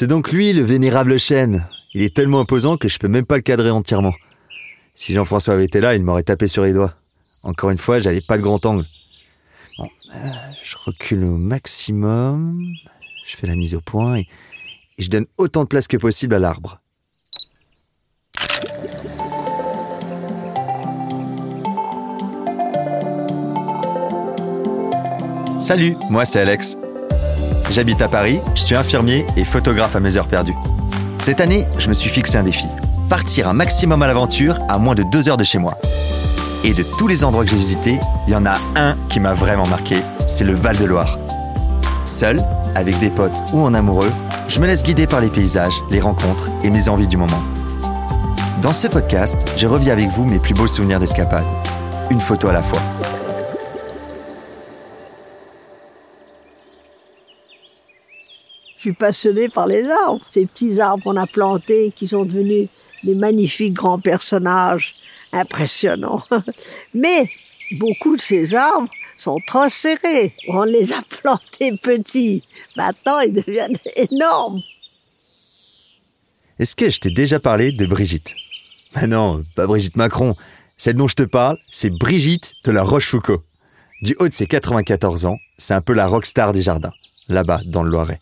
C'est donc lui, le vénérable chêne. Il est tellement imposant que je peux même pas le cadrer entièrement. Si Jean-François avait été là, il m'aurait tapé sur les doigts. Encore une fois, j'avais pas de grand angle. Bon, euh, je recule au maximum. Je fais la mise au point et, et je donne autant de place que possible à l'arbre. Salut, moi c'est Alex. J'habite à Paris, je suis infirmier et photographe à mes heures perdues. Cette année, je me suis fixé un défi. Partir un maximum à l'aventure à moins de deux heures de chez moi. Et de tous les endroits que j'ai visités, il y en a un qui m'a vraiment marqué, c'est le Val de Loire. Seul, avec des potes ou en amoureux, je me laisse guider par les paysages, les rencontres et mes envies du moment. Dans ce podcast, je revis avec vous mes plus beaux souvenirs d'escapade. Une photo à la fois. Je suis passionnée par les arbres, ces petits arbres qu'on a plantés, qui sont devenus des magnifiques grands personnages impressionnants. Mais beaucoup de ces arbres sont trop serrés. On les a plantés petits. Maintenant, ils deviennent énormes. Est-ce que je t'ai déjà parlé de Brigitte? Ah non, pas Brigitte Macron. Celle dont je te parle, c'est Brigitte de la Rochefoucauld. Du haut de ses 94 ans, c'est un peu la rockstar des jardins, là-bas, dans le Loiret.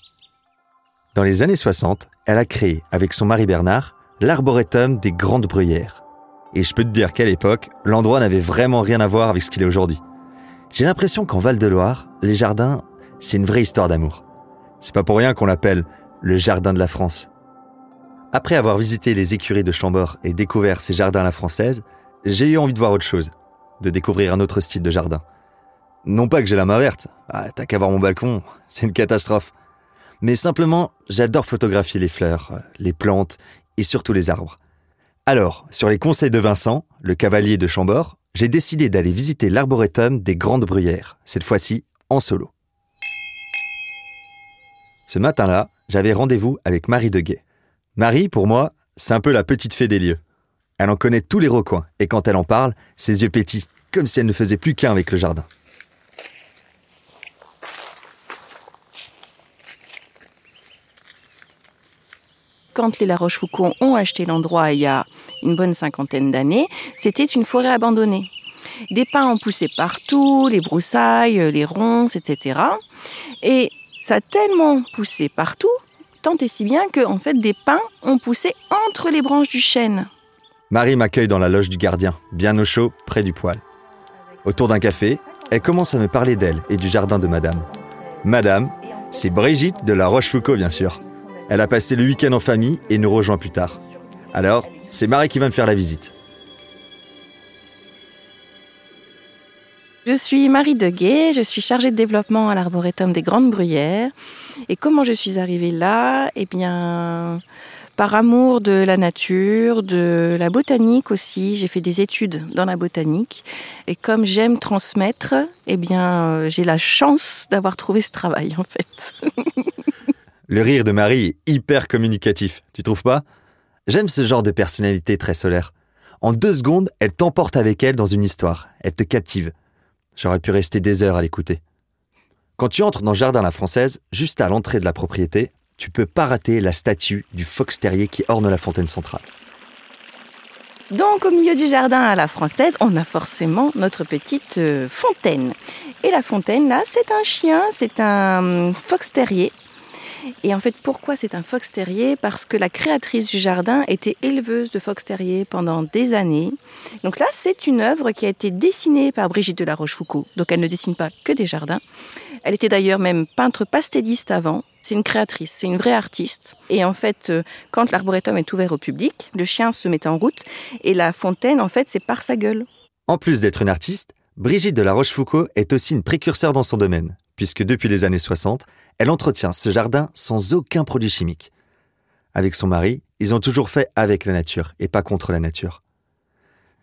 Dans les années 60, elle a créé, avec son mari Bernard, l'arboretum des Grandes Bruyères. Et je peux te dire qu'à l'époque, l'endroit n'avait vraiment rien à voir avec ce qu'il est aujourd'hui. J'ai l'impression qu'en Val-de-Loire, les jardins, c'est une vraie histoire d'amour. C'est pas pour rien qu'on l'appelle le jardin de la France. Après avoir visité les écuries de Chambord et découvert ces jardins à la française, j'ai eu envie de voir autre chose, de découvrir un autre style de jardin. Non pas que j'ai la main verte, ah, t'as qu'à voir mon balcon, c'est une catastrophe. Mais simplement, j'adore photographier les fleurs, les plantes et surtout les arbres. Alors, sur les conseils de Vincent, le cavalier de Chambord, j'ai décidé d'aller visiter l'arboretum des Grandes Bruyères, cette fois-ci en solo. Ce matin-là, j'avais rendez-vous avec Marie Deguet. Marie, pour moi, c'est un peu la petite fée des lieux. Elle en connaît tous les recoins, et quand elle en parle, ses yeux pétillent, comme si elle ne faisait plus qu'un avec le jardin. Quand les La Rochefoucauld ont acheté l'endroit il y a une bonne cinquantaine d'années, c'était une forêt abandonnée. Des pins ont poussé partout, les broussailles, les ronces, etc. Et ça a tellement poussé partout, tant et si bien que en fait des pins ont poussé entre les branches du chêne. Marie m'accueille dans la loge du gardien, bien au chaud, près du poêle. Autour d'un café, elle commence à me parler d'elle et du jardin de Madame. Madame, c'est Brigitte de la Rochefoucauld, bien sûr. Elle a passé le week-end en famille et nous rejoint plus tard. Alors, c'est Marie qui va me faire la visite. Je suis Marie Deguet, je suis chargée de développement à l'Arboretum des Grandes Bruyères. Et comment je suis arrivée là? Eh bien, par amour de la nature, de la botanique aussi. J'ai fait des études dans la botanique. Et comme j'aime transmettre, eh bien, euh, j'ai la chance d'avoir trouvé ce travail, en fait. Le rire de Marie est hyper communicatif, tu trouves pas? J'aime ce genre de personnalité très solaire. En deux secondes, elle t'emporte avec elle dans une histoire. Elle te captive. J'aurais pu rester des heures à l'écouter. Quand tu entres dans le jardin La Française, juste à l'entrée de la propriété, tu peux pas rater la statue du fox terrier qui orne la fontaine centrale. Donc au milieu du jardin à la française, on a forcément notre petite euh, fontaine. Et la fontaine là, c'est un chien, c'est un hum, fox terrier et en fait, pourquoi c'est un fox terrier? Parce que la créatrice du jardin était éleveuse de fox terrier pendant des années. Donc là, c'est une œuvre qui a été dessinée par Brigitte de la Rochefoucauld. Donc elle ne dessine pas que des jardins. Elle était d'ailleurs même peintre pastelliste avant. C'est une créatrice, c'est une vraie artiste. Et en fait, euh, quand l'arboretum est ouvert au public, le chien se met en route et la fontaine, en fait, c'est par sa gueule. En plus d'être une artiste, Brigitte de la Rochefoucauld est aussi une précurseur dans son domaine, puisque depuis les années 60, elle entretient ce jardin sans aucun produit chimique. Avec son mari, ils ont toujours fait avec la nature et pas contre la nature.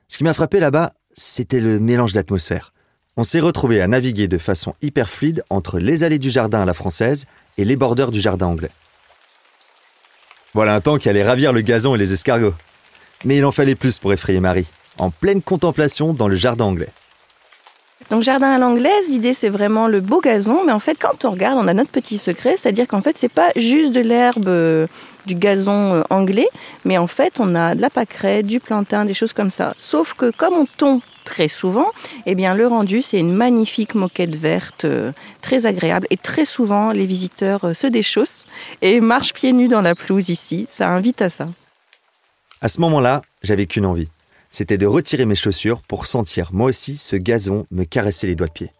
Ce qui m'a frappé là-bas, c'était le mélange d'atmosphère. On s'est retrouvé à naviguer de façon hyper fluide entre les allées du jardin à la française et les bordeurs du jardin anglais. Voilà un temps qui allait ravir le gazon et les escargots. Mais il en fallait plus pour effrayer Marie, en pleine contemplation dans le jardin anglais. Donc jardin à l'anglaise, l'idée c'est vraiment le beau gazon, mais en fait quand on regarde, on a notre petit secret, c'est-à-dire qu'en fait c'est pas juste de l'herbe, euh, du gazon euh, anglais, mais en fait on a de la pâquerette, du plantain, des choses comme ça. Sauf que comme on tombe très souvent, eh bien le rendu c'est une magnifique moquette verte, euh, très agréable, et très souvent les visiteurs se déchaussent et marchent pieds nus dans la pelouse ici. Ça invite à ça. À ce moment-là, j'avais qu'une envie c'était de retirer mes chaussures pour sentir moi aussi ce gazon me caresser les doigts de pied.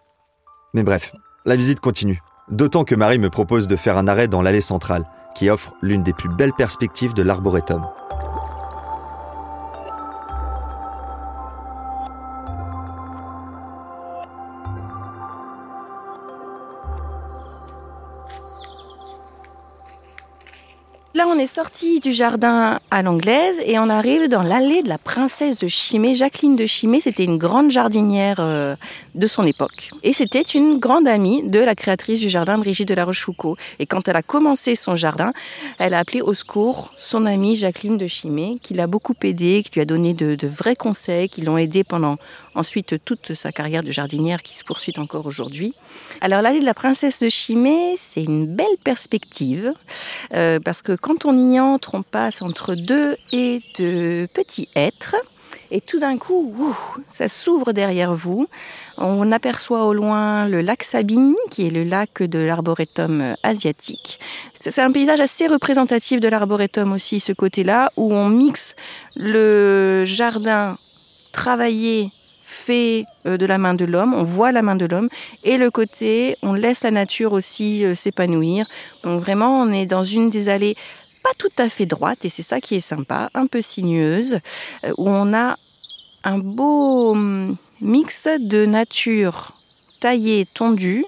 Mais bref, la visite continue. D'autant que Marie me propose de faire un arrêt dans l'allée centrale, qui offre l'une des plus belles perspectives de l'arboretum. Est sorti du jardin à l'anglaise et on arrive dans l'allée de la princesse de Chimay. Jacqueline de Chimay, c'était une grande jardinière euh, de son époque. Et c'était une grande amie de la créatrice du jardin, Brigitte de la Rochefoucauld. Et quand elle a commencé son jardin, elle a appelé au secours son amie Jacqueline de Chimay, qui l'a beaucoup aidée, qui lui a donné de, vrais conseils, qui l'ont aidée pendant ensuite toute sa carrière de jardinière qui se poursuit encore aujourd'hui. Alors l'allée de la princesse de Chimay, c'est une belle perspective euh, parce que quand on y entre, on passe entre deux et de petits êtres. Et tout d'un coup, ça s'ouvre derrière vous. On aperçoit au loin le lac Sabine, qui est le lac de l'arboretum asiatique. C'est un paysage assez représentatif de l'arboretum aussi, ce côté-là, où on mixe le jardin travaillé fait euh, de la main de l'homme, on voit la main de l'homme, et le côté, on laisse la nature aussi euh, s'épanouir. Donc vraiment, on est dans une des allées pas tout à fait droite, et c'est ça qui est sympa, un peu sinueuse, euh, où on a un beau hum, mix de nature taillée, tondue,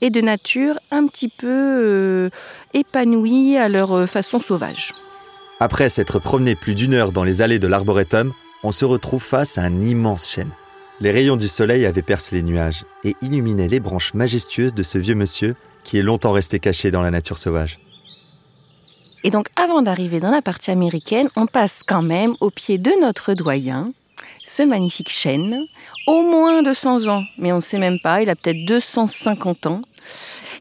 et de nature un petit peu épanouie à leur façon sauvage. Après s'être promené plus d'une heure dans les allées de l'arboretum, on se retrouve face à un immense chêne. Les rayons du soleil avaient percé les nuages et illuminaient les branches majestueuses de ce vieux monsieur qui est longtemps resté caché dans la nature sauvage. Et donc avant d'arriver dans la partie américaine, on passe quand même au pied de notre doyen, ce magnifique chêne, au moins 200 ans, mais on ne sait même pas, il a peut-être 250 ans,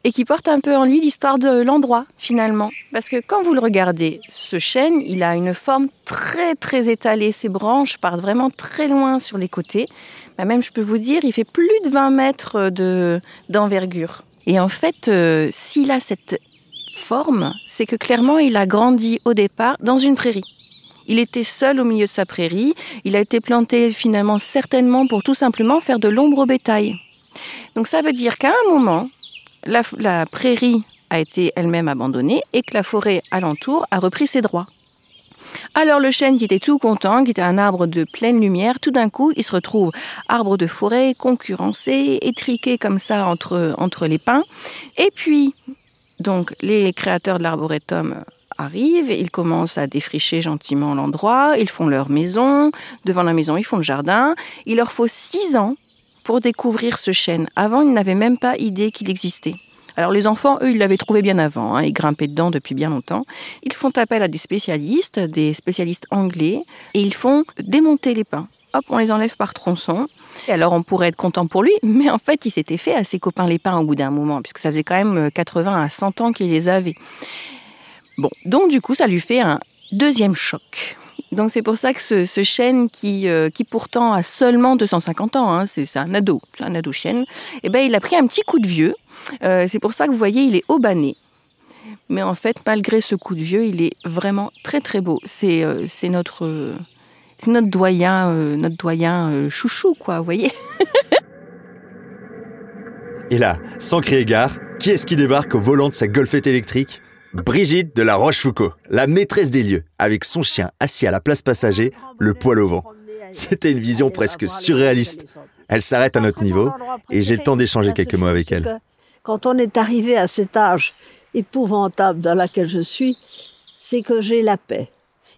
et qui porte un peu en lui l'histoire de l'endroit finalement. Parce que quand vous le regardez, ce chêne, il a une forme très très étalée, ses branches partent vraiment très loin sur les côtés, bah, même je peux vous dire, il fait plus de 20 mètres de, d'envergure. Et en fait, euh, s'il a cette forme, c'est que clairement, il a grandi au départ dans une prairie. Il était seul au milieu de sa prairie. Il a été planté finalement certainement pour tout simplement faire de l'ombre au bétail. Donc ça veut dire qu'à un moment, la, prairie a été elle-même abandonnée et que la forêt alentour a repris ses droits. Alors le chêne qui était tout content, qui était un arbre de pleine lumière, tout d'un coup, il se retrouve arbre de forêt, concurrencé, étriqué comme ça entre, entre les pins. Et puis, donc, les créateurs de l'arboretum arrivent, ils commencent à défricher gentiment l'endroit, ils font leur maison, devant la maison, ils font le jardin. Il leur faut six ans pour découvrir ce chêne. Avant, ils n'avaient même pas idée qu'il existait. Alors les enfants, eux, ils l'avaient trouvé bien avant, hein, ils grimpaient dedans depuis bien longtemps. Ils font appel à des spécialistes, des spécialistes anglais, et ils font démonter les pins. Hop, on les enlève par tronçon. Et alors on pourrait être content pour lui, mais en fait il s'était fait à ses copains les pins au bout d'un moment, puisque ça faisait quand même 80 à 100 ans qu'il les avait. Bon, donc du coup ça lui fait un deuxième choc. Donc c'est pour ça que ce, ce chêne qui, euh, qui pourtant a seulement 250 ans, hein, c'est un ado, c'est un ado chêne, eh ben, il a pris un petit coup de vieux. Euh, c'est pour ça que vous voyez, il est aubané. Mais en fait, malgré ce coup de vieux, il est vraiment très très beau. C'est euh, c'est notre, c'est notre doyen, notre doyen chouchou, quoi, vous voyez. Et là, sans crier gare, qui est-ce qui débarque au volant de sa golfette électrique? Brigitte de la Rochefoucauld, la maîtresse des lieux, avec son chien assis à la place passager, le poil au vent. C'était une vision presque surréaliste. Elle s'arrête à notre niveau et j'ai le temps d'échanger quelques mots avec elle. Quand on est arrivé à cet âge épouvantable dans lequel je suis, c'est que j'ai la paix.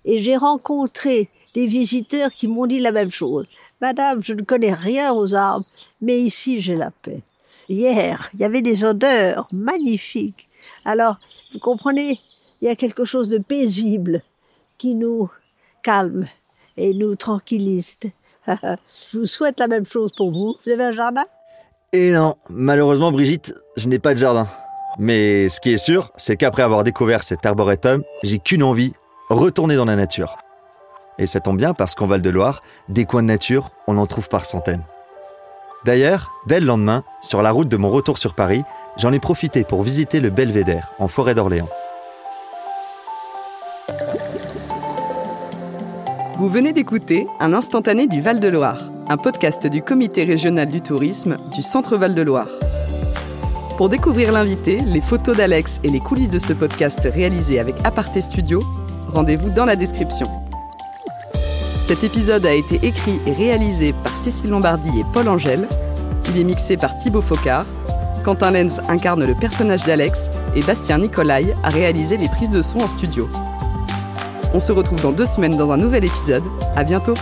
Et j'ai rencontré des visiteurs qui m'ont dit la même chose. Madame, je ne connais rien aux arbres, mais ici j'ai la paix. Hier, il y avait des odeurs magnifiques. Alors, vous comprenez, il y a quelque chose de paisible qui nous calme et nous tranquillise. Je vous souhaite la même chose pour vous. Vous avez un jardin? Et non, malheureusement Brigitte, je n'ai pas de jardin. Mais ce qui est sûr, c'est qu'après avoir découvert cet arboretum, j'ai qu'une envie, retourner dans la nature. Et ça tombe bien parce qu'en Val-de-Loire, des coins de nature, on en trouve par centaines. D'ailleurs, dès le lendemain, sur la route de mon retour sur Paris, j'en ai profité pour visiter le Belvédère, en forêt d'Orléans. Vous venez d'écouter Un instantané du Val-de-Loire, un podcast du Comité régional du tourisme du Centre Val-de-Loire. Pour découvrir l'invité, les photos d'Alex et les coulisses de ce podcast réalisé avec Aparté Studio, rendez-vous dans la description. Cet épisode a été écrit et réalisé par Cécile Lombardi et Paul Angèle. Il est mixé par Thibaut Focard. Quentin Lenz incarne le personnage d'Alex et Bastien Nicolai a réalisé les prises de son en studio. On se retrouve dans deux semaines dans un nouvel épisode. À bientôt!